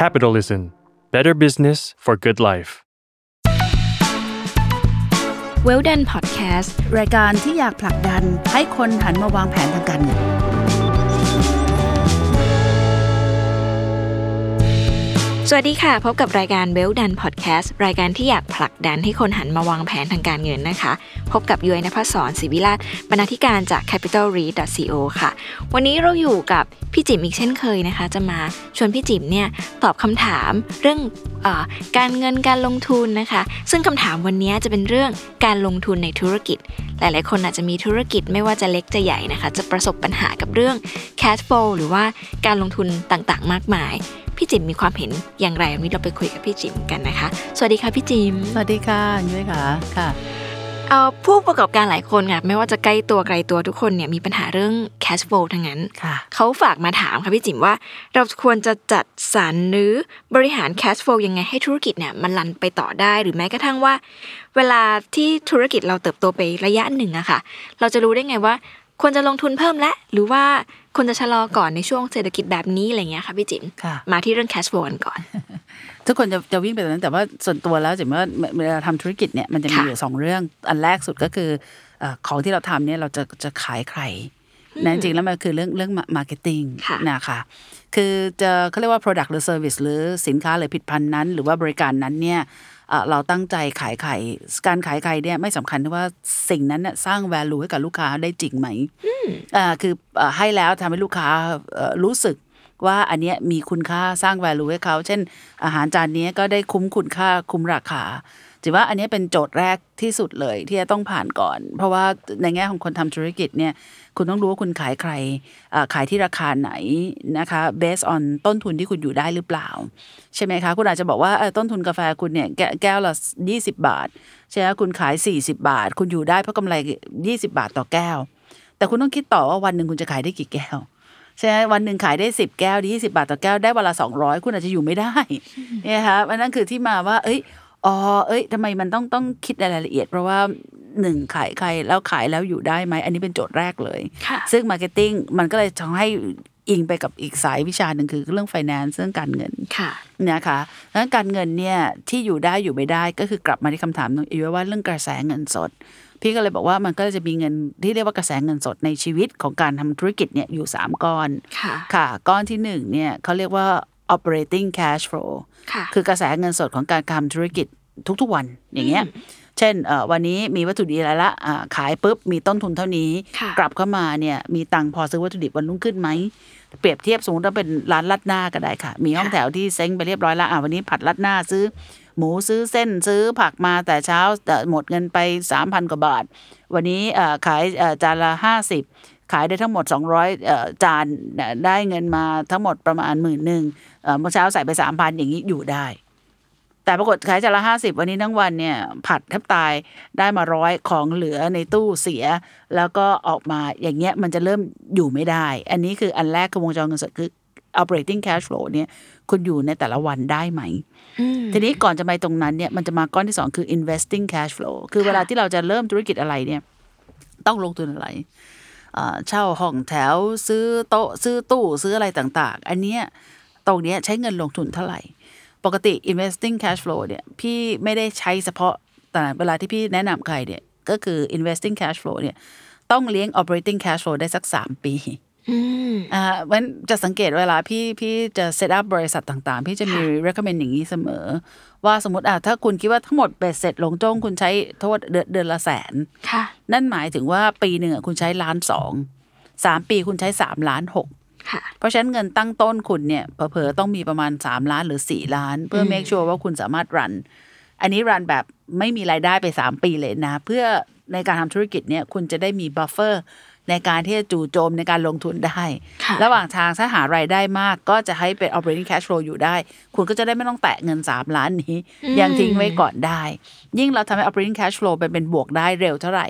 Capitalism Better Business for Good Life เวลดันพอดแคสต์รายการที่อยากผลักดันให้คนหันมาวางแผนทางการเงิน สวัสดีค่ะ พบกับรายการเบลดันพอดแคสต์รายการที่อยากผลักดันให้คนหันมาวางแผนทางการเงินนะคะ พบกับยุ้ยนภศรศิวิราชบรรณาธิการจาก Capital r e a d co ค่ะ วันนี้เราอยู่กับพี่จิมอีกเช่นเคยนะคะ จะมาชวนพี่จิมเนี่ยตอบคำถามเรื่องออการเงินการลงทุนนะคะ ซึ่งคำถามวันนี้จะเป็นเรื่องการลงทุนในธุรกิจ หลาย ๆ คนอาจจะมีธุรกิจไม่ว่าจะเล็กจะใหญ่นะคะ จะประสบปัญหากับเรื่อง cash flow หรือว่าการลงทุนต่าง ๆ มากมาย พี่จิ๋มมีความเห็นอย่างไรวันนี้เราไปคุยกับพี่จิ๋มกันนะคะ สวัสดีค่ะพี่จิ๋มสวัสดีค่ะยุ้ยค่ะค่ะเอาผู้ประกอบการหลายคนค่ะไม่ว่าจะใกล้ตัวไกลตัวทุกคนเนี่ยมีปัญหาเรื่อง cash flow ทั้งนั้นค่ะเขาฝากมาถามค่ะพี่จิ๋มว่า เราควรจะจัดสรรหรือบริหาร cash flow ยังไงให้ธุรกิจเนี่ยมันรันไปต่อได้หรือแม้กระทั่งว่า เวลาที่ธุรกิจเราเติบโตไประยะหนึ่งอะค่ะ เราจะรู้ได้ไงว่า ควรจะลงทุนเพิ่มและหรือว่าควรจะชะลอก่อนในช่วงเศรษฐกิจแบบนี้อะไรเงี้ยค่ะพี่จิ๋มค่ะมาที่เรื่อง cash flow กันก่อนทุกคนจะจะวิ่งไปตรงนั้นแต่ว่าส่วนตัวแล้วจิ๋มว่าเวลาทำธุรกิจเนี่ยมันจะมีค่ะอยู่สองเรื่องอันแรกสุดก็คือเอ่อของที่เราทำเนี่ยเราจะจะขายใครนะจริงๆแล้วมันคือเรื่องเรื่อง marketing ค่ะนะคะคือจะเขาเรียกว่า product หรือ service หรือสินค้าหรือผลิตภัณฑ์นั้น หรือว่าบริการนั้นเนี่ย เอ่อเราตั้งใจขายใครการขายใครเนี่ยไม่สำคัญที่ว่าสิ่งนั้นน่ะสร้าง value ให้กับลูกค้าได้จริงไหมอ่าคือเอ่อให้แล้วทำให้ลูกค้าเอ่อรู้สึกว่าอันเนี้ยมีคุณค่าสร้าง value ให้เขา เช่น อาหารจานนี้ก็ได้คุ้มคุณค่าคุ้มราคาถือว่าอันเนี้ยเป็นโจทย์แรกที่สุดเลยที่จะต้องผ่านก่อน เพราะว่าในแง่ของคนทำธุรกิจเนี่ย คุณต้องรู้ว่าคุณขายใครอ่าขายที่ราคาไหนนะคะ based on ต้นทุนที่คุณอยู่ได้หรือเปล่า ใช่ไหมคะ คุณอาจจะบอกว่าเออต้นทุนกาแฟคุณเนี่ยแก้แก้วละ20บาท ใช่ไหมคุณขาย40บาท คุณอยู่ได้เพราะกำไร20บาทต่อแก้ว แต่คุณต้องคิดต่อว่าวันหนึ่งคุณจะขายได้กี่แก้วใช่ไหมวันหนึ่งขายได้สิบแก้วยี่สิบบาทต่อแก้วได้วันละสองร้อยคุณอาจจะอยู่ไม่ได้เนี่ยคะอันนั้นคือที่มาว่า เอ้ย อ๋อเอ้ยทำไมมันต้องต้องคิดรายละเอียด เพราะว่าหนึ่งขายใครแล้วขายแล้วอยู่ได้ไหมอันนี้เป็นโจทย์แรกเลยค่ะซึ่ง marketing มันก็เลยทำให้อิงไปกับอีกสายวิชาหนึ่งคือเรื่อง finance เรื่องการเงินค่ะนะคะดังนั้นการเงินเนี่ยที่อยู่ได้อยู่ไม่ได้ก็คือกลับมาที่คำถามน้องอีว่าเรื่องกระแสเงินสด พี่ก็เลยบอกว่ามันก็จะมีเงินที่เรียกว่ากระแสเงินสดในชีวิตของการทำธุรกิจเนี่ยอยู่ 3 ก้อนค่ะค่ะก้อนที่หนึ่งเนี่ยเขาเรียกว่า operating cash flow ค่ะคือกระแสเงินสดของการทำธุรกิจทุกๆวันอย่างเงี้ยเช่นเอ่อวันนี้มีวัตถุดิบอะไรละอ่าขายปุ๊บมีต้นทุนเท่านี้ค่ะกลับเข้ามาเนี่ยมีตังค์พอซื้อวัตถุดิบวันรุ่งขึ้นไหมเปรียบเทียบสมมติว่าเป็นร้านลัดหน้าก็ได้ค่ะ มีห้องแถวที่เซ้งไปเรียบร้อยแล้วอะวันนี้ผัดลัดหน้าซื้อ หมูซื้อเส้นซื้อผักมาแต่เช้าแต่หมดเงินไปสามพันกว่าบาท วันนี้เอ่อขายเอ่อจานละห้าสิบ ขายได้ทั้งหมด 200เอ่อจานได้เงินมาทั้งหมดประมาณหมื่นหนึ่งเอ่อเมื่อเช้าใส่ไปสามพันอย่างนี้อยู่ได้ แต่ปรากฏขายจานละห้าสิบวันนี้ทั้งวันเนี่ย ผัดแทบตายได้มาร้อยของเหลือในตู้เสีย แล้วก็ออกมาอย่างเงี้ยมันจะเริ่มอยู่ไม่ได้ อันนี้คืออันแรกคือวงจรเงินสดคือ operating cash flow เนี่ยคุณอยู่ในแต่ละวันได้ไหม ทีนี้ก่อนจะไปตรงนั้นเนี่ยมันจะมาก้อนที่สองคือ investing cash flow คือเวลาที่เราจะเริ่มธุรกิจอะไรเนี่ย ต้องลงทุนอะไรอ่า เช่าห้องแถวซื้อโต๊ะซื้อตู้ซื้ออะไรต่างๆ อันเนี้ยตรงเนี้ยใช้เงินลงทุนเท่าไหร่ ปกติ investing cash flow เนี่ยพี่ไม่ได้ใช้เฉพาะแต่เวลาที่พี่แนะนำใครเนี่ยก็คือ investing cash flow เนี่ยต้องเลี้ยง operating cash flow ได้สัก 3 ปี อืมอ่ามันจะสังเกตเวลาพี่พี่จะ set up บริษัทต่างๆ พี่จะมี recommend อย่างนี้เสมอ ว่าสมมติอะถ้าคุณคิดว่าทั้งหมดเบ็ดเสร็จลงโจ้งคุณใช้โทษเดือนเดือนละแสนค่ะนั่นหมายถึงว่าปีหนึ่งอะคุณใช้ล้านสองสามปีคุณใช้สามล้านหกค่ะเพราะฉะนั้นเงินตั้งต้นคุณเนี่ยเผลอๆต้องมีประมาณ3ล้านหรือ4ล้าน เพื่อ make sure ว่าคุณสามารถรัน อันนี้รันแบบไม่มีรายได้ไป3ปีเลยนะ เพื่อในการทำธุรกิจเนี่ยคุณจะได้มี buffer ในการที่จะจู่โจมในการลงทุนได้ค่ะระหว่างทางถ้าหารายได้มากก็จะให้เป็น operating cash flow อยู่ได้ คุณก็จะได้ไม่ต้องแตะเงิน 3 ล้านนี้ ยังทิ้งไว้ก่อนได้ ยิ่งเราทำให้ operating cash flow เป็นเป็นบวกได้เร็วเท่าไหร่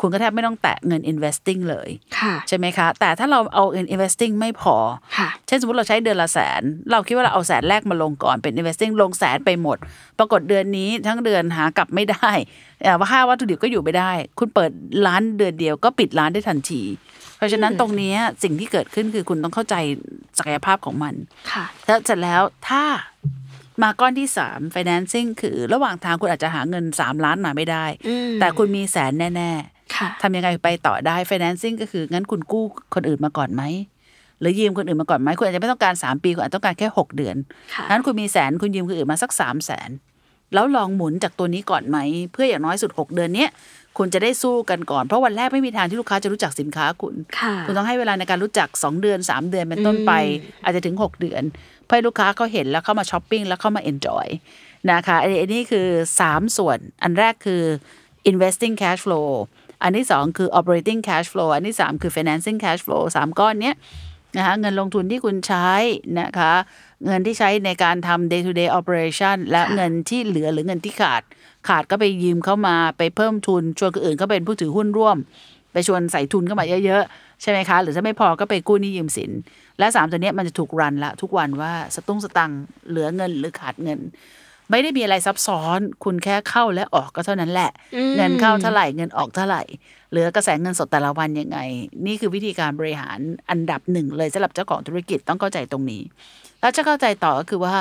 คุณก็แทบไม่ต้องแตะเงิน investing เลยค่ะใช่ไหมคะ แต่ถ้าเราเอาเงิน investing ไม่พอค่ะเช่นสมมติเราใช้เดือนละแสน เราคิดว่าเราเอาแสนแรกมาลงก่อนเป็น investing ลงแสนไปหมด ปรากฏเดือนนี้ทั้งเดือนหากลับไม่ได้เอ่อว่าค่าวัตถุดิบก็อยู่ไม่ได้ คุณเปิดร้านเดือนเดียวก็ปิดร้านได้ทันทีเพราะฉะนั้นตรงเนี้ยสิ่งที่เกิดขึ้นคือคุณต้องเข้าใจศักยภาพของมัน ค่ะ แล้วเสร็จแล้วถ้า มาก้อนที่สาม financing คือระหว่างทางคุณอาจจะหาเงินสามล้านมาไม่ได้อืมแต่คุณมีแสนแน่ค่ะๆทำยังไงไปต่อได้ financing ก็คืองั้นคุณกู้คนอื่นมาก่อนไหมหรือยืมคนอื่นมาก่อนไหมคุณอาจจะไม่ต้องการสามปี คุณอาจจะต้องการแค่หกเดือนค่ะงั้นคุณมีแสนคุณยืมคนอื่นมาสักสามแสนแล้วลองหมุนจากตัวนี้ก่อนไหม เพื่ออย่างน้อยสุดหกเดือนเนี้ย คุณจะได้สู้กันก่อน เพราะวันแรกไม่มีทางที่ลูกค้าจะรู้จักสินค้าคุณค่ะคุณต้องให้เวลาในการรู้จัก 2 เดือน 3 เดือนเป็นต้นไป อาจจะถึง 6 เดือน เพื่อให้ลูกค้าเขาเห็นแล้วเข้ามาช้อปปิ้งแล้วเข้ามา enjoy นะคะอันนี้อันนี้คือ 3 ส่วน อันแรกคือ investing cash flow อันที่ 2 คือ operating cash flow อันที่ 3 คือ financing cash flow 3 ก้อนเนี้ยนะคะเงินลงทุนที่คุณใช้นะคะ เงินที่ใช้ในการทำ day to day operation และเงินที่เหลือหรือเงินที่ขาด ขาดก็ไปยืมเข้ามาไปเพิ่มทุน ชวนคนอื่นก็เป็นผู้ถือหุ้นร่วม ไปชวนใส่ทุนเข้ามาเยอะๆ ใช่ไหมคะ หรือถ้าไม่พอก็ไปกู้หนี้ยืมสิน และสามตัวเนี้ยมันจะถูกรันละทุกวันว่าสตุ้งสตังค์เหลือเงินหรือขาดเงิน ไม่ได้มีอะไรซับซ้อน คุณแค่เข้าและออกก็เท่านั้นแหละอืมเงินเข้าเท่าไหร่เงินออกเท่าไหร่ เหลือกระแสเงินสดแต่ละวันยังไง นี่คือวิธีการบริหารอันดับหนึ่งเลยสำหรับเจ้าของธุรกิจต้องเข้าใจตรงนี้ แล้วจะเข้าใจต่อก็คือว่า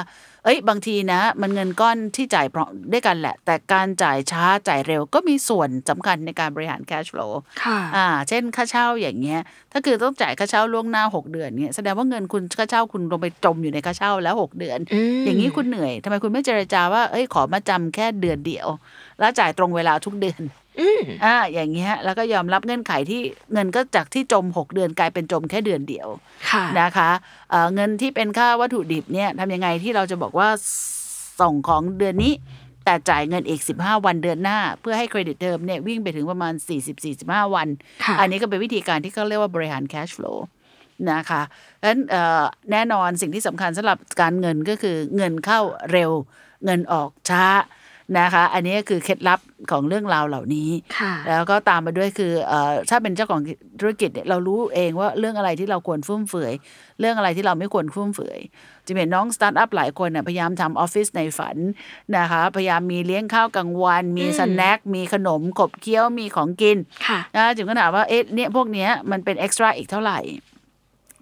เอ้ยบางทีนะ มันเงินก้อนที่จ่ายเพราะด้วยกันแหละ แต่การจ่ายช้าจ่ายเร็วก็มีส่วนสำคัญในการบริหาร cash flow ค่ะอ่าเช่นค่าเช่าอย่างเงี้ย ถ้าคือต้องจ่ายค่าเช่าล่วงหน้า 6 เดือนเงี้ยแสดงว่าเงินคุณค่าเช่าคุณลงไปจมอยู่ในค่าเช่าแล้ว6เดือนอืมอย่างนี้คุณเหนื่อยทำไมคุณไม่เจรจาว่าเอ้ยขอมาจำแค่เดือนเดียว แล้วจ่ายตรงเวลาทุกเดือน อืมอ่าอย่างเงี้ยแล้วก็ยอมรับเงื่อนไขที่เงินก็จากที่จม6เดือนกลายเป็นจมแค่เดือนเดียวค่ะ นะคะเอ่อเงินที่เป็นค่าวัตถุดิบเนี่ยทำยังไงที่เราจะบอกว่าส่งของเดือนนี้ แต่จ่ายเงินอีก 15 วันเดือนหน้า เพื่อให้ credit term เนี่ยวิ่งไปถึงประมาณ 40-45 วัน ค่ะ อันนี้ก็เป็นวิธีการที่เขาเรียกว่าบริหาร cash flow นะคะดังนั้นเอ่อแน่นอนสิ่งที่สำคัญสำหรับการเงินก็คือเงินเข้าเร็ว เงินออกช้า นะคะ อันนี้ก็คือเคล็ดลับของเรื่องราวเหล่านี้ค่ะแล้วก็ตามมาด้วยคือเอ่อถ้าเป็นเจ้าของธุรกิจเนี่ยเรารู้เองว่าเรื่องอะไรที่เราควรฟุ่มเฟือย เรื่องอะไรที่เราไม่ควรฟุ่มเฟือยจะเห็นน้องสตาร์ทอัพหลายคนน่ะพยายามทำออฟฟิศในฝันนะคะ พยายามมีเลี้ยงข้าวกลางวัน มีอืม snack มีขนมขบเคี้ยว มีของกินค่ะนะถึงขนาดว่าเอ๊ะเนี่ยพวกเนี้ยมันเป็น extra อีกเท่าไหร่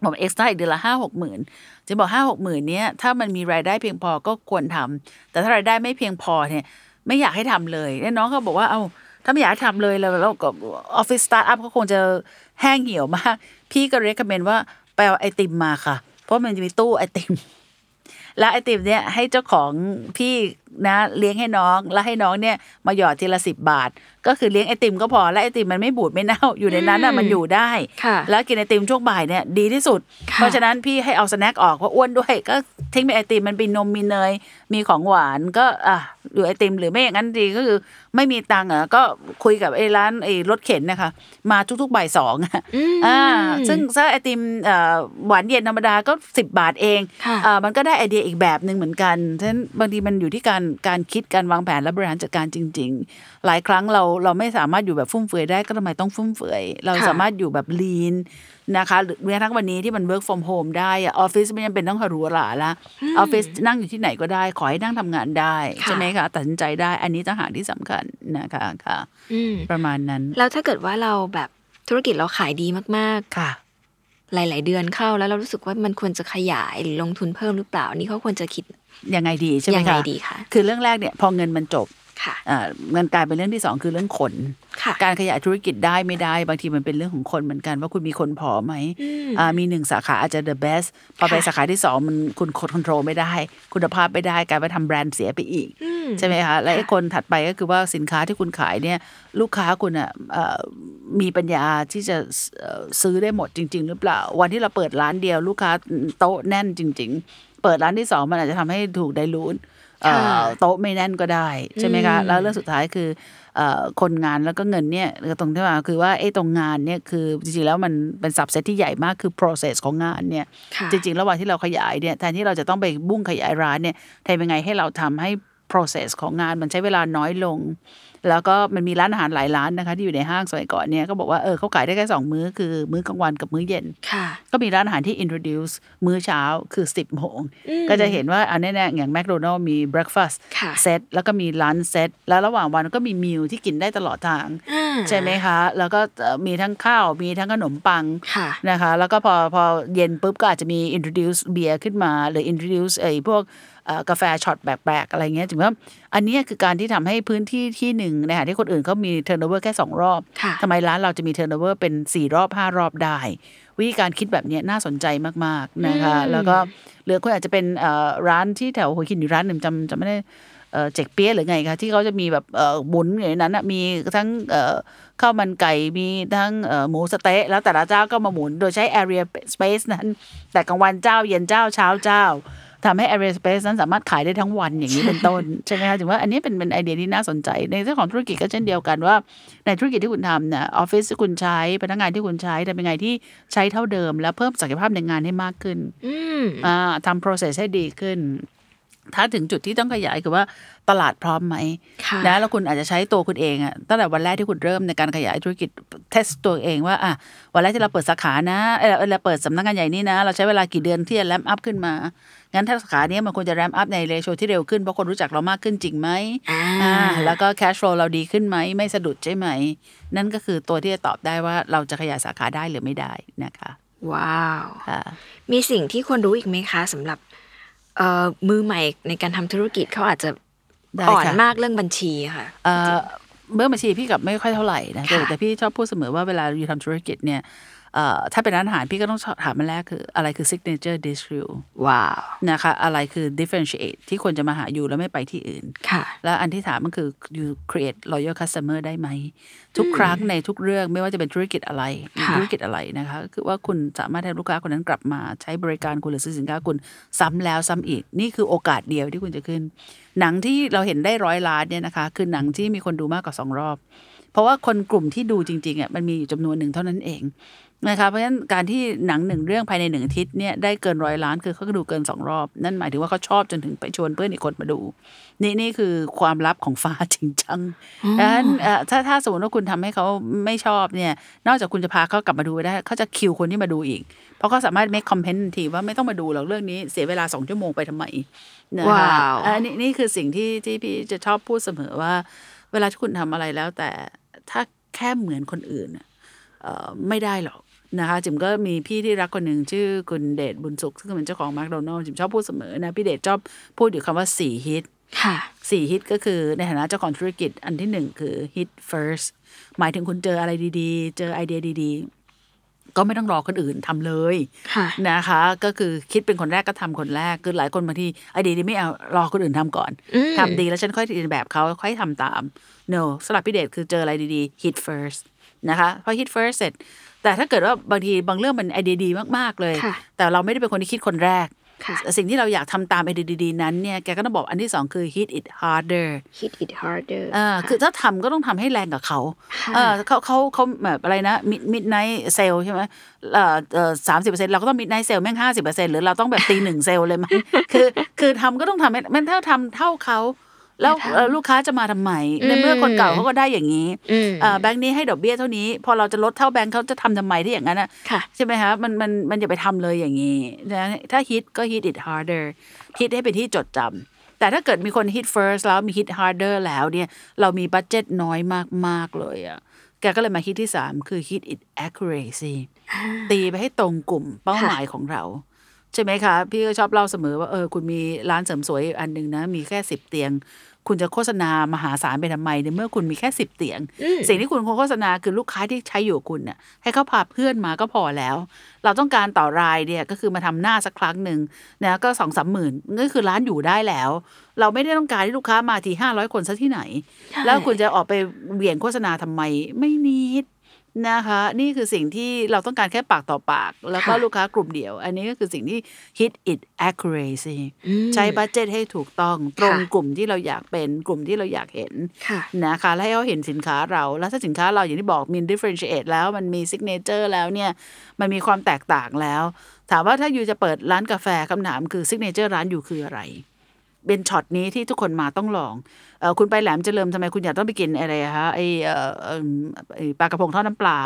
บอก extra อีกเดือนละห้าหกหมื่น จะบอกห้าหกหมื่นเนี้ยถ้ามันมีรายได้เพียงพอก็ควรทำแต่ถ้ารายได้ไม่เพียงพอเนี่ยไม่อยากให้ทำเลยแล้วน้องก็บอกว่าเอาถ้าไม่อยากทำเลยแล้วแล้วก็ออฟฟิศสตาร์ทอัพก็คงจะแห้งเหี่ยวมาก พี่ก็ recommend ว่าไปเอาไอติมมาค่ะ เพราะมันจะมีตู้ไอติมแล้วไอติมเนี่ยให้เจ้าของพี่นะเลี้ยงให้น้องแล้วให้น้องเนี่ยมาหยอดทีละสิบบาท ก็คือเลี้ยงไอติมก็พอและไอติมมันไม่บูดไม่เน่าอยู่ในนั้นน่ะอืมมันอยู่ได้ค่ะแล้วกินไอติมช่วงบ่ายเนี่ยดีที่สุดค่ะเพราะฉะนั้นพี่ให้เอาสแน็คออกเพราะอ้วนด้วยก็ทิ้งไปไอติมมันเป็นนมมีเนยมีของหวานก็อะหรือไอติมหรือไม่อย่างนั้นดีก็คือไม่มีตังค์อะก็คุยกับไอ้ร้านไอ้รถเข็นนะคะ มาทุกๆบ่ายสองอะอืมอ่าซึ่งถ้าไอติมเอ่อหวานเย็นธรรมดาก็สิบบาทเองค่ะอ่ามันก็ได้ไอเดียอีกแบบหนึ่งเหมือนกันฉะนั้นบางทีมันอยู่ที่การการคิดการวางแผนและบริหารจัดการจริง ๆ หลายครั้งเราเราไม่สามารถอยู่แบบฟุ่มเฟือยได้ก็ทำไมต้องฟุ่มเฟือย เราค่ะสามารถอยู่แบบ lean นะคะหรือแม้กระทั่งวันนี้ที่มัน work from home ได้อะออฟฟิศไม่จำเป็นต้องหรูหราละออฟฟิศนั่งอยู่ที่ไหนก็ได้ ขอให้นั่งทำงานได้ค่ะใช่ไหมคะตัดสินใจได้ อันนี้ต่างหากที่สำคัญนะคะค่ะอืมประมาณนั้น แล้วถ้าเกิดว่าเราแบบธุรกิจเราขายดีมากค่ะๆ หลาย ๆ เดือนเข้าแล้วเรารู้สึกว่ามันควรจะขยายหรือลงทุนเพิ่มหรือเปล่านี่เขาควรจะคิดยังไงดีใช่ไหมยังไงคะดีคะคือเรื่องแรกเนี่ยพอเงินมันจบ ค่ะอ่าเงินกลายเป็นเรื่องที่สองคือเรื่องคนค่ะการขยายธุรกิจได้ไม่ได้ บางทีมันเป็นเรื่องของคนเหมือนกันว่าคุณมีคนพอไหมอืมอ่ามีหนึ่งสาขาอาจจะ the best พอไปค่ะสาขาที่สองมันคุณคอนโทรลไม่ได้ คุณภาพไม่ได้กลายไปทำแบรนด์เสียไปอีกอืมใช่ไหมคะ และไอ้ค่ะคนถัดไปก็คือว่าสินค้าที่คุณขายเนี่ยลูกค้าคุณอะเอ่อมีปัญญาที่จะเอ่อซื้อได้หมดจริง ๆ หรือเปล่า วันที่เราเปิดร้านเดียว ลูกค้าโต๊ะแน่นจริง ๆ เปิดร้านที่สองมันอาจจะทำให้ถูกไดรูทเอ่อค่ะ โต๊ะไม่แน่นก็ได้ใช่ไหมคะอืมแล้วเรื่องสุดท้ายคือเอ่อคนงานแล้วก็เงินเนี่ยตรงที่ว่าคือว่าไอ้ตรงงานเนี่ยคือจริงๆแล้วมันเป็นสับเซตที่ใหญ่มากคือ process ของงานเนี่ยค่ะจริงๆระหว่างที่เราขยายเนี่ยแทนที่เราจะต้องไปบุ้งขยายร้านเนี่ยทำยังไงให้เราทำให้ process ของงานมันใช้เวลาน้อยลง แล้วก็มันมีร้านอาหารหลายร้านนะคะที่อยู่ในห้างสมัยก่อนเนี่ยก็บอกว่าเออเขาขายได้แค่สองมื้อคือมื้อกลางวันกับมื้อเย็นค่ะก็มีร้านอาหารที่ introduce มื้อเช้าคือ10โมงอืมก็จะเห็นว่าอันแน่ๆอย่างแมคโดนัลด์มี breakfast ค่ะเซตแล้วก็มี lunch set แล้วระหว่างวันก็มี meal ที่กินได้ตลอดทางอ่าใช่ไหมคะ แล้วก็เอ่อมีทั้งข้าวมีทั้งขนมปังค่ะนะคะ แล้วก็พอพอเย็นปุ๊บก็อาจจะมี introduce เบียร์ขึ้นมาหรือ introduce ไอ้พวกเอ่อ กาแฟช็อตแปลกๆอะไรเงี้ยถึงว่าอันเนี้ยคือการที่ทำให้พื้นที่ที่หนึ่งในขณะที่คนอื่นเขามี turnover แค่ 2 รอบค่ะทำไมร้านเราจะมี turnover เป็น 4 รอบ 5 รอบได้ วิธีการคิดแบบเนี้ยน่าสนใจมากๆนะคะอืมแล้วก็หรือคุณอาจจะเป็นเอ่อร้านที่แถวหัวหินอยู่ร้านหนึ่งจำจำไม่ได้เอ่อเจ็กเปี๊ยะหรือไงคะที่เขาจะมีแบบเอ่อบุญอยู่ในนั้นนะมีทั้งเอ่อข้าวมันไก่มีทั้งเอ่อหมูสะเต๊ะแล้วแต่ละเจ้าก็มาหมุน โดยใช้ area space นั้น แต่กลางวันเจ้าเย็นเจ้าเช้าเจ้า ทำให้ area space นั้นสามารถขายได้ทั้งวันอย่างนี้เป็นต้นใช่ไหมคะถือว่าอันนี้เป็นเป็นไอเดียที่น่าสนใจ ในเรื่องของธุรกิจก็เช่นเดียวกันว่า ในธุรกิจที่คุณทำเนี่ยออฟฟิศที่คุณใช้พนักงานที่คุณใช้ทำยังไงที่ใช้เท่าเดิม แล้วเพิ่มศักยภาพในงานให้มากขึ้นอืมอ่าทำ process ให้ดีขึ้นถ้าถึงจุดที่ต้องขยายคือว่าตลาดพร้อมไหมค่ะนะแล้วคุณอาจจะใช้ตัวคุณเองอะตั้งแต่วันแรกที่คุณเริ่มในการขยายธุรกิจเทสตัวเองว่าอะวันแรกที่เราเปิดสาขานะเออเราเปิดสำนักงานใหญ่นี่นะ เราใช้เวลากี่เดือนที่จะแรมอัพขึ้นมา งั้นถ้าสาขาเนี้ยมันควรจะแรมอัพในเรโชที่เร็วขึ้นเพราะคนรู้จักเรามากขึ้นจริงไหมอ่าอ่าแล้วก็ cash flow เราดีขึ้นไหมไม่สะดุดใช่ไหม นั่นก็คือตัวที่จะตอบได้ว่าเราจะขยายสาขาได้หรือไม่ได้นะคะว้าวค่ะมีสิ่งที่ควรรู้อีกไหมคะสำหรับเอ่อมือใหม่ในการทำธุรกิจเขาอาจจะได้อ่อนค่ะมากเรื่องบัญชีค่ะเอ่อเมื่อบัญชีพี่กับไม่ค่อยเท่าไหร่นะแต่ค่ะแต่พี่ชอบพูดเสมอว่าเวลาอยู่ทำธุรกิจเนี่ยเอ่อ ถ้าเป็นร้านอาหารพี่ก็ต้องถามมันแรกคืออะไรคือ signature dish for you ว้าวนะคะอะไรคือ differentiate ที่คนจะมาหาอยู่แล้วไม่ไปที่อื่นค่ะ แล้วอันที่ถามมันคือ you create loyal customer ได้ไหม ทุกครั้งในทุกเรื่องไม่ว่าจะเป็นธุรกิจอะไรหรือค่ะธุรกิจอะไรนะคะคือว่าคุณสามารถให้ลูกค้าคนนั้นกลับมาใช้บริการคุณหรือซื้อสินค้าคุณซ้ำแล้วซ้ำอีก นี่คือโอกาสเดียวที่คุณจะขึ้น หนังที่เราเห็นได้ร้อยล้านเนี่ยนะคะ คือหนังที่มีคนดูมากกว่าสองรอบ เพราะว่าคนกลุ่มที่ดูจริงๆอะมันมีอยู่จำนวนหนึ่งเท่านั้นเอง นะคะเพราะฉะนั้นการที่หนังหนึ่งเรื่องภายในหนึ่งอาทิตย์เนี่ยได้เกินร้อยล้านคือเขาก็ดูเกินสองรอบ นั่นหมายถึงว่าเขาชอบจนถึงไปชวนเพื่อนอีกคนมาดู นี่นี่คือความลับของฟ้าจริงจังดังนั้นเอ่อถ้าถ้าสมมติว่าคุณทำให้เขาไม่ชอบเนี่ย นอกจากคุณจะพาเขากลับมาดูได้เขาจะคิวคนที่มาดูอีก เพราะเขาสามารถ make comment ทันทีว่าไม่ต้องมาดูหรอกเรื่องนี้เสียเวลาสองชั่วโมงไปทำไมนะคะว้าวอันนี้นี่คือสิ่งที่ที่พี่จะชอบพูดเสมอว่า เวลาที่คุณทำอะไรแล้ว แต่ถ้าแค่เหมือนคนอื่นน่ะเอ่อไม่ได้หรอก นะคะจิมก็มีพี่ที่รักคนหนึ่งชื่อคุณเดชบุญสุข ซึ่งเป็นเจ้าของมาร์ d โดนัลจิมชอบพูดเสมอนะพี่เดชชอบพูดอยู่คำว่าสี่ฮิตค่ะสี่ฮิตก็คือในฐานะเจ้าของธุรกิจอันที่หนึ่งคือ hit first หมายถึงคุณเจออะไรดีๆ เจอไอเดียดีๆ ก็ไม่ต้องรอคนอื่นทำเลยค่ะนะคะ ก็คือคิดเป็นคนแรกก็ทำคนแรก คือหลายคนบางทีไอเดียดีไม่เอารอคนอื่นทำก่อนอืมทำดีแล้วฉันค่อยเรียนแบบเขาค่อยทำตาม no สำหรับพี่เดชคือเจออะไรดีๆ hit first นะคะพอ hit first เสร็จ แต่ถ้าเกิดว่าบางทีบางเรื่องมันไอเดียดีมากๆเลยค่ะแต่เราไม่ได้เป็นคนที่คิดคนแรกค่ะสิ่งที่เราอยากทำตามไอเดียดีๆนั้นเนี่ยแกก็ต้องบอกอันที่สองคือ hit it harder hit it harder อ่าะคือถ้าทำก็ต้องทำให้แรงกับเขาค่ะเออเขาเขาเขาแบบอะไรนะ mid midnight sale ใช่ไหมเอ่อเอ่อสามสิบเปอร์เซ็นต์เราก็ต้อง midnight sale แม่งห้าสิบเปอร์เซ็นต์หรือเราต้องแบบตีหนึ่งเซลเลยไหมคือคือทำก็ต้องทำให้มันถ้าทำเท่าเขา แล้วอย่าทำเอ่อลูกค้าจะมาทำไมอืมในเมื่อคนเก่าเขาก็ได้อย่างนี้อืมอ่าแบงค์นี้ให้ดอกเบี้ยเท่านี้ พอเราจะลดเท่าแบงค์เขาจะทำทำไมที่อย่างนั้นอะค่ะใช่ไหมคะมันมันมันอย่าไปทำเลยอย่างนี้นะถ้าฮิตก็ hit it harder ฮิตให้เป็นที่จดจำแต่ถ้าเกิดมีคน hit first แล้วมี hit harder แล้วเนี่ย เรามีบัตเจ็ตน้อยมาก ๆ เลยอะแกก็เลยมาฮิตที่สามคือ hit it accuracy ตีไปให้ตรงกลุ่มเป้าหมายของเรา ใช่ไหมคะ พี่ก็ชอบเล่าเสมอว่าเออคุณมีร้านเสริมสวยอยู่อันหนึ่งนะ มีแค่สิบเตียง คุณจะโฆษณามหาศาลไปทำไมในเมื่อคุณมีแค่สิบเตียงอืมสิ่งที่คุณควรโฆษณาคือลูกค้าที่ใช้อยู่กับคุณน่ะให้เขาพาเพื่อนมาก็พอแล้ว เราต้องการต่อรายเนี่ยก็คือมาทำหน้าสักครั้งหนึ่งนะก็สองสามหมื่นก็คือร้านอยู่ได้แล้ว เราไม่ได้ต้องการให้ลูกค้ามาทีห้าร้อยคนซะที่ไหน แล้วคุณจะออกไปเบี่ยงโฆษณาทำไมไม่นิด นะคะ นี่คือสิ่งที่เราต้องการแค่ปากต่อปาก แล้วก็ค่ะลูกค้ากลุ่มเดียว อันนี้ก็คือสิ่งที่ hit it accuracy อืมใช้บัตเจตให้ถูกต้อง ตรงค่ะกลุ่มที่เราอยากเป็นกลุ่มที่เราอยากเห็นค่ะนะคะแล้วให้เขาเห็นสินค้าเรา แล้วถ้าสินค้าเราอย่างที่บอกมี differentiate แล้วมันมี signature แล้วเนี่ยมันมีความแตกต่างแล้ว ถามว่าถ้าอยู่จะเปิดร้านกาแฟคำถามคือ signature ร้านอยู่คืออะไร เป็นช็อตนี้ที่ทุกคนมาต้องลองเอคุณไปแหลมเจริญทำไมคุณอยากต้องไปกินอะไรอะคะไอ้ปลากระพงทอดน้ำปลา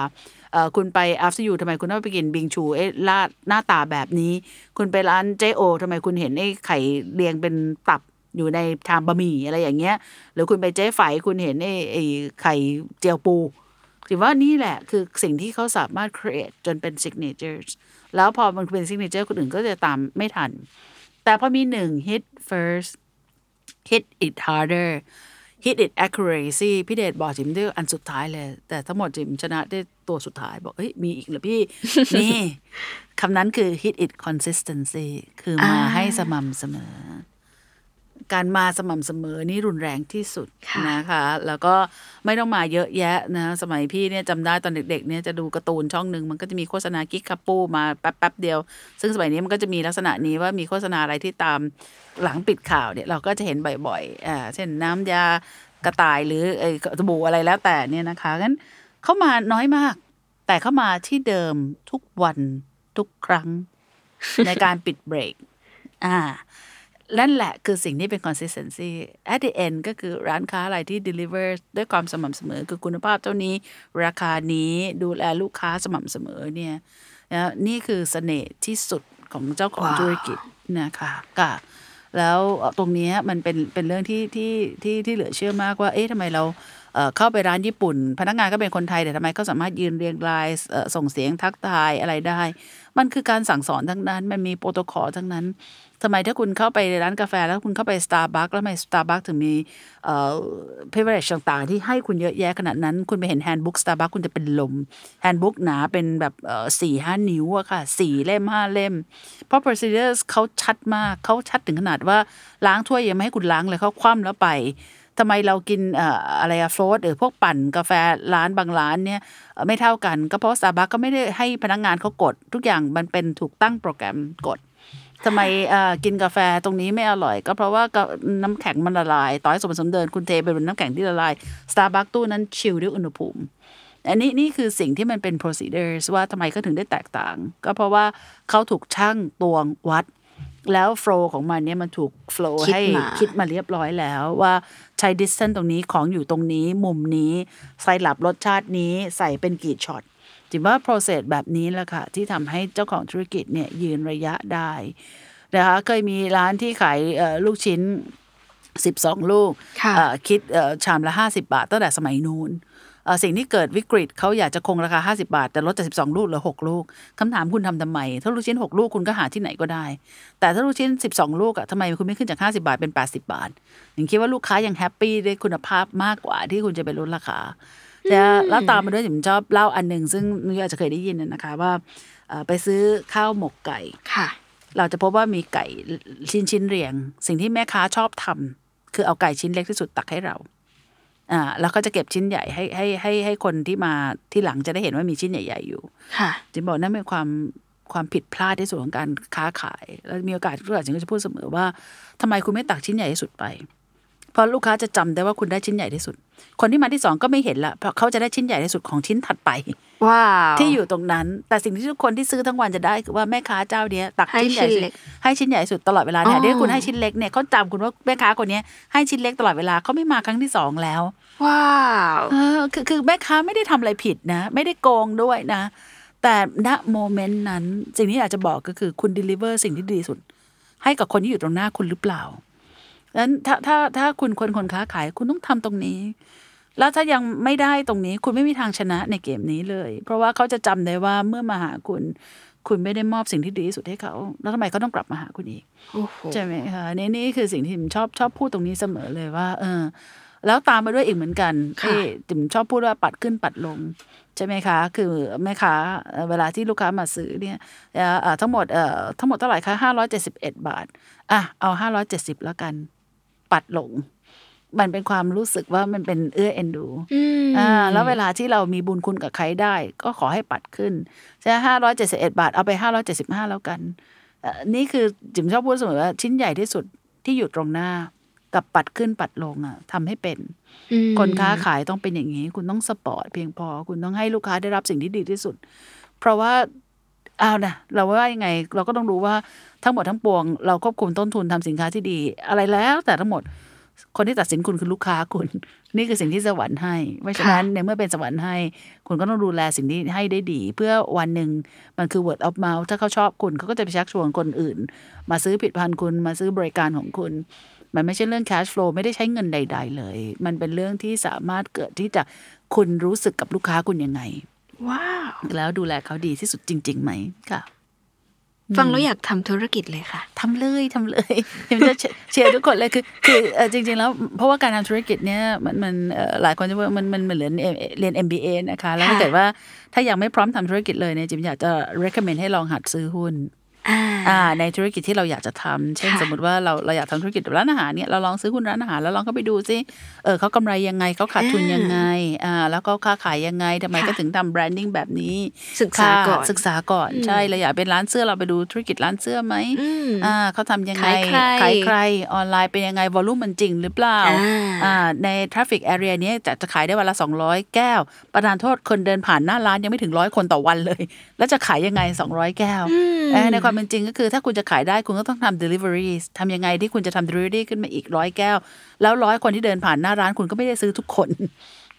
เอคุณไป after you ทำไมคุณต้องไปกินบิงชูเอ้ลาดหน้าตาแบบนี้ คุณไปร้านเจโอทำไมคุณเห็นไอ้ไข่เรียงเป็นตับอยู่ในชามบะหมี่อะไรอย่างเงี้ย หรือคุณไปเจ๊ไฝคุณเห็นไอ้ไอ้ไข่เจียวปูถือว่านี่แหละคือสิ่งที่เขาสามารถ create จนเป็น signatures แล้วพอมันเป็น signature คนอื่นก็จะตามไม่ทัน แต่พอมีหนึ่ง hit first hit it harder hit it accuracy พี่เดชบอกจิมด้วยอันสุดท้ายเลย แต่ทั้งหมดจิมชนะได้ตัวสุดท้ายบอกเฮ้ยมีอีกเหรอพี่ นี่คำนั้นคือ hit it consistency คือมาให้สม่ำเสมอ การมาสม่ำเสมอนี่รุนแรงที่สุดค่ะนะคะ แล้วก็ไม่ต้องมาเยอะแยะนะสมัยพี่เนี่ยจำได้ตอนเด็กๆเนี่ยจะดูการ์ตูนช่องหนึ่งมันก็จะมีโฆษณากิ๊กคัปปูมาแป๊บๆเดียว ซึ่งสมัยนี้มันก็จะมีลักษณะนี้ว่ามีโฆษณาอะไรที่ตามหลังปิดข่าวเนี่ยเราก็จะเห็นบ่อยๆอ่าเช่นน้ำยากระต่ายหรือไอ้สบู่อะไรแล้วแต่เนี่ยนะคะงั้นเข้ามาน้อยมาก แต่เข้ามาที่เดิมทุกวันทุกครั้งในการปิดเบรกอ่า นั่นแหละคือสิ่งที่เป็น consistency at the end ก็คือร้านค้าอะไรที่ deliver ด้วยความสม่ำเสมอ คือคุณภาพเท่านี้ ราคานี้ดูแลลูกค้าสม่ำเสมอเนี่ยนะนี่คือเสน่ห์ที่สุดของเจ้าของว้าวธุรกิจนะคะก็แล้วตรงเนี้ยมันเป็นเป็นเรื่องที่ที่ที่ที่เหลือเชื่อมากว่า เอ๊ะทำไมเรา เข้าไปร้านญี่ปุ่น พนักงานก็เป็นคนไทยแต่ทำไมเขาสามารถยืนเรียงรายส่งเสียงทักทายอะไรได้ มันคือการสั่งสอนทั้งนั้น มันมีโปรโตคอลทั้งนั้นทำไมถ้าคุณเข้าไปร้านกาแฟแล้วคุณเข้าไป Starbucks แล้วทำไม Starbucks ถึงมีเอ่อ privilege ต่างๆ ที่ให้คุณเยอะแยะขนาดนั้น คุณไปเห็น handbook Starbucks คุณจะเป็นลม handbook หนาเป็นแบบเอ่อสี่ห้านิ้วอะค่ะสี่เล่มห้าเล่ม เพราะ procedures เขาชัดมากเขาชัดถึงขนาดว่าล้างถ้วยยังไม่ให้คุณล้างเลยเขาคว่ำแล้วไป ทำไมเรากินอะไรอะโฟลตหรือพวกปั่นกาแฟร้านบางร้านเนี่ยไม่เท่ากันก็เพราะ Starbucks ก็ไม่ได้ให้พนักงานเขากด ทุกอย่างมันเป็นถูกตั้งโปรแกรมกดทำไมกินกาแฟตรงนี้ไม่อร่อย ก็เพราะว่าน้ำแข็งมันละลาย ต่อให้สมผสมเดินคุณเทไปบนน้ำแข็งที่ละลาย Starbucks ตู้นั้นชิลด้วยอุณหภูมิอันนี้นี่คือสิ่งที่มันเป็น procedures ว่าทำไมเขาถึงได้แตกต่าง ก็เพราะว่าเขาถูกช่างตวงวัด แล้ว flow ของมันเนี่ยมันถูก flow คิดให้มาคิดมาเรียบร้อยแล้วว่าใช้ distance ตรงนี้ของอยู่ตรงนี้มุมนี้ใส่หลับรสชาตินี้ใส่เป็นกี่ช็อตจิมว่า process แบบนี้แหละค่ะ ที่ทำให้เจ้าของธุรกิจเนี่ยยืนระยะได้นะคะเคยมีร้านที่ขายเอ่อลูกชิ้น 12 ลูกค่ะเอ่อคิดเอ่อชามละ 50 บาทตั้งแต่สมัยนู้นเอ่อ สิ่งที่เกิดวิกฤตเขาอยากจะคงราคา 50 บาท แต่ลดจาก 12 ลูกเหลือ 6 ลูกคำถามคุณทำทำไม ถ้าลูกชิ้น 6 ลูกคุณก็หาที่ไหนก็ได้ แต่ถ้าลูกชิ้น 12 ลูกอะทำไมคุณไม่ขึ้นจาก 50 บาทเป็น 80 บาทอย่างคิดว่าลูกค้ายังแฮปปี้ได้คุณภาพมากกว่าที่คุณจะไปลดราคาแล้วแล้วตามมาด้วยผมชอบเล่าอันหนึ่งซึ่งนุ้ยอาจจะเคยได้ยินนะนะคะว่าเอ่อไปซื้อข้าวหมกไก่ค่ะ เราจะพบว่ามีไก่ชิ้นชิ้นๆเรียง สิ่งที่แม่ค้าชอบทำคือเอาไก่ชิ้นเล็กที่สุดตักให้เรา อ่าแล้วก็จะเก็บชิ้นใหญ่ให้ให้ให้ให้คนที่มาที่หลังจะได้เห็นว่ามีชิ้นใหญ่ ๆ อยู่ ค่ะจิมบอกนั่นเป็นความความผิดพลาดที่สุดของการค้าขาย แล้วมีโอกาสผู้หลักจิมก็จะพูดเสมอว่าทำไมคุณไม่ตักชิ้นใหญ่ที่สุดไป เพราะลูกค้าจะจำได้ว่าคุณได้ชิ้นใหญ่ที่สุด คนที่มาที่สองก็ไม่เห็นละเพราะเขาจะได้ชิ้นใหญ่ที่สุดของชิ้นถัดไปว้าวที่อยู่ตรงนั้น แต่สิ่งที่ทุกคนที่ซื้อทั้งวันจะได้คือว่าแม่ค้าเจ้าเนี้ยตักให้ชิ้นใหญ่ชิ้นสุดเล็กให้ชิ้นใหญ่สุดตลอดเวลาเนี่ยอ๋อที่คุณให้ชิ้นเล็กเนี่ยเขาจำคุณว่าแม่ค้าคนเนี้ยให้ชิ้นเล็กตลอดเวลาเขาไม่มาครั้งที่สองแล้ว ว้าวเออคือคือแม่ค้าไม่ได้ทำอะไรผิดนะ ไม่ได้โกงด้วยนะ แต่ณโมเมนต์นั้น สิ่งที่อยากจะบอกก็คือคุณ deliver สิ่งที่ดีที่สุด ให้กับคนที่อยู่ตรงหน้าคุณหรือเปล่าดัง นั้นถ้าถ้าถ้าคุณคนคนค้าขายคุณต้องทำตรงนี้ แล้วถ้ายังไม่ได้ตรงนี้ คุณไม่มีทางชนะในเกมนี้เลย เพราะว่าเขาจะจำได้ว่าเมื่อมาหาคุณคุณไม่ได้มอบสิ่งที่ดีที่สุดให้เขา แล้วทำไมเขาต้องกลับมาหาคุณอีกโอ้โหใช่ไหมคะนี่นี่คือสิ่งที่ผมชอบชอบพูดตรงนี้เสมอเลยว่า เออ แล้วตามมาด้วยอีกเหมือนกันค่ะที่จิมชอบพูดว่าปัดขึ้นปัดลงใช่ไหมคะ คือแม่ค้าเอ่อเวลาที่ลูกค้ามาซื้อเนี่ยเอ่อเอ่อทั้งหมดเอ่อทั้งหมดเท่าไหร่คะห้าร้อยเจ็ดสิบเอ็ดบาท อะเอาห้าร้อยเจ็ดสิบแล้วกัน ปัดลง มันเป็นความรู้สึกว่ามันเป็นเอื้อเอ็นดูอืมอ่าแล้วเวลาที่เรามีบุญคุณกับใครได้ ก็ขอให้ปัดขึ้นใช่ห้าร้อยเจ็ดสิบเอ็ดบาทเอาไปห้าร้อยเจ็ดสิบห้าแล้วกันเอ่อนี่คือจิมชอบพูดเสมอว่าชิ้นใหญ่ที่สุดที่อยู่ตรงหน้ากับปัดขึ้นปัดลงอะทำให้เป็นอืมคนค้าขายต้องเป็นอย่างนี้ คุณต้องสปอร์ตเพียงพอ คุณต้องให้ลูกค้าได้รับสิ่งที่ดีที่สุด เพราะว่าเอานะเราว่ายังไง เราก็ต้องรู้ว่าทั้งหมดทั้งปวงเราควบคุมต้นทุนทำสินค้าที่ดี อะไรแล้วแต่ทั้งหมดคนที่ตัดสินคุณคือลูกค้าคุณ นี่คือสิ่งที่สวรรค์ให้ เพราะฉะนั้นในเมื่อเป็นสวรรค์ให้ คุณก็ต้องดูแลสิ่งนี้ให้ได้ดี เพื่อวันหนึ่งมันคือ word of mouth ถ้าเขาชอบคุณเขาก็จะไปชักชวนคนอื่น มาซื้อผลิตภัณฑ์คุณมาซื้อบริการของคุณ มันไม่ใช่เรื่อง cash flow ไม่ได้ใช้เงินใด ๆ เลย มันเป็นเรื่องที่สามารถเกิดที่จะคุณรู้สึกกับลูกค้าคุณยังไงว้าวแล้วดูแลเขาดีที่สุดจริงๆไหมค่ะ ฟังแล้วอยากทำธุรกิจเลยค่ะทำเลยทำเลยยังจะเชเชียร์ทุกคนเลยคือคือเอ่อจริง ๆ แล้วเพราะว่าการทำธุรกิจเนี่ยมันมันเอ่อหลายคนจะว่ามันมันมันเหมือนเรียน MBA นะคะ แล้วถ้าค่ะเกิดว่าถ้ายังไม่พร้อมทำธุรกิจเลยเนี่ยจิมอยากจะ recommend ให้ลองหัดซื้อหุ้น อ่าอ่าในธุรกิจที่เราอยากจะทำเช่นค่ะสมมติว่าเราเราอยากทำธุรกิจร้านอาหารเนี่ยเราลองซื้อหุ้นร้านอาหารแล้วลองเข้าไปดูซิเออเขากำไรยังไงเขาขาดทุนยังไงอ่าแล้วก็ค้าขายยังไงทำไมก็ถึงทำ branding แบบนี้ศึกษาก่อนค่ะศึกษาก่อนใช่เราอยากเป็นร้านเสื้อเราไปดูธุรกิจร้านเสื้อไหมอืมอ่าเขาทำยังไงขายใครขายใครออนไลน์เป็นยังไง volume มันจริงหรือเปล่าอ่าอ่าใน traffic area นี้จะจะขายได้วันละ 200 แก้ว ประทานโทษคนเดินผ่านหน้าร้านยังไม่ถึงร้อยคนต่อวันเลย แล้วจะขายยังไง 200 แก้วอืมเอ่อในความเป็นจริงก็คือถ้าคุณจะขายได้คุณก็ต้องทำ delivery ทำยังไงที่คุณจะทำ delivery ขึ้นมาอีกร้อยแก้ว แล้วร้อยคนที่เดินผ่านหน้าร้านคุณก็ไม่ได้ซื้อทุกคน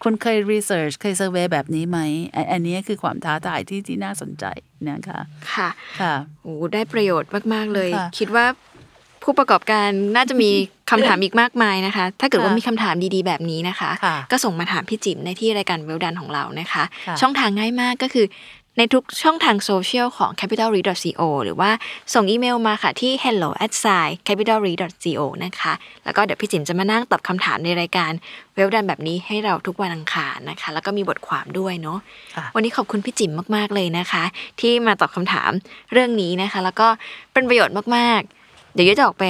คุณเคย research เคย survey แบบนี้ไหม อันอันนี้คือความท้าทายที่ที่น่าสนใจนะคะ ค่ะ ค่ะโอ้ได้ประโยชน์มาก ๆ เลยค่ะคิดว่าผู้ประกอบการน่าจะมีคำถามอีกมากมายนะคะ ถ้าเกิดว่าค่ะมีคำถามดีๆ แบบนี้นะคะค่ะก็ส่งมาถามพี่จิ๋มในที่รายการเวลดันของเรานะคะค่ะช่องทางง่ายมากก็คือ ในทุกช่องทางโซเชียลของ capital r e co หรือว่าส่งอีเมลมาค่ะที่ hello at sign capital r e co นะคะ แล้วก็เดี๋ยวพี่จิ๋มจะมานั่งตอบคำถามในรายการ Wealth Done แบบนี้ให้เราทุกวันอังคารนะคะ แล้วก็มีบทความด้วยเนาะค่ะวันนี้ขอบคุณพี่จิ๋มมาก ๆ เลยนะคะ ที่มาตอบคำถามเรื่องนี้นะคะ แล้วก็เป็นประโยชน์มาก ๆ เดี๋ยวยุ้ยจะออกไป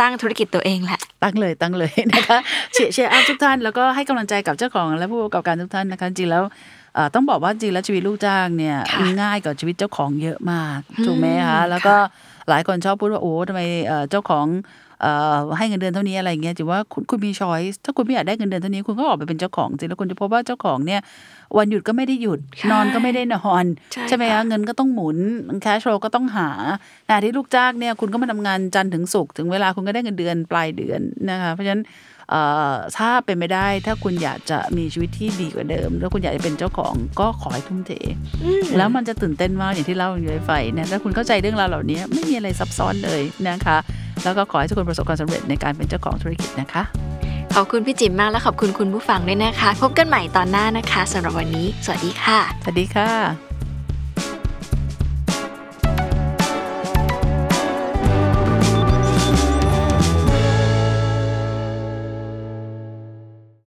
ตั้งธุรกิจตัวเองแหละ ตั้งเลยตั้งเลยนะคะเชียร์ cheer up ทุกท่านแล้วก็ให้กำลังใจกับเจ้าของและผู้ประกอบการทุกท่านนะคะจริงแล้วเอ่อ ต้องบอกว่าจริงแล้วชีวิตลูกจ้างเนี่ยค่ะง่ายกว่าชีวิตเจ้าของเยอะมากอืมถูกไหมคะแล้วก็หลายคนชอบพูดว่าโอ้ทำไมเอ่อเจ้าของเอ่อให้เงินเดือนเท่านี้อะไรเงี้ยจิว่าคุณคุณมีช้อยส์ถ้าคุณไม่อยากได้เงินเดือนเท่านี้คุณก็ออกไปเป็นเจ้าของจริงแล้วคุณจะพบว่าเจ้าของเนี่ย วันหยุดก็ไม่ได้หยุดใช่นอนก็ไม่ได้นอน ใช่ไหมค่ะคะเงินก็ต้องหมุนแคชโ w ก็ต้องหาแต่ที่ลูกจ้างเนี่ยคุณก็มาทำงานจันทร์ถึงศุกร์ถึงเวลาคุณก็ได้เงินเดือนปลายเดือนนะคะเพราะฉะนั้นเอ่อ ถ้าเป็นไม่ได้ ถ้าคุณอยากจะมีชีวิตที่ดีกว่าเดิม แล้วคุณอยากจะเป็นเจ้าของก็ขอให้ทุ่มเทอืมแล้วมันจะตื่นเต้นมากอย่างที่เล่าอยู่ในไฟนะถ้าคุณเข้าใจเรื่องราวเหล่านี้ไม่มีอะไรซับซ้อนเลยนะคะ แล้วก็ขอให้ทุกคนประสบความสำเร็จในการเป็นเจ้าของธุรกิจนะคะขอบคุณพี่จิ๋มมากและขอบคุณคุณผู้ฟังด้วยนะคะ พบกันใหม่ตอนหน้านะคะสำหรับวันนี้ สวัสดีค่ะ สวัสดีค่ะ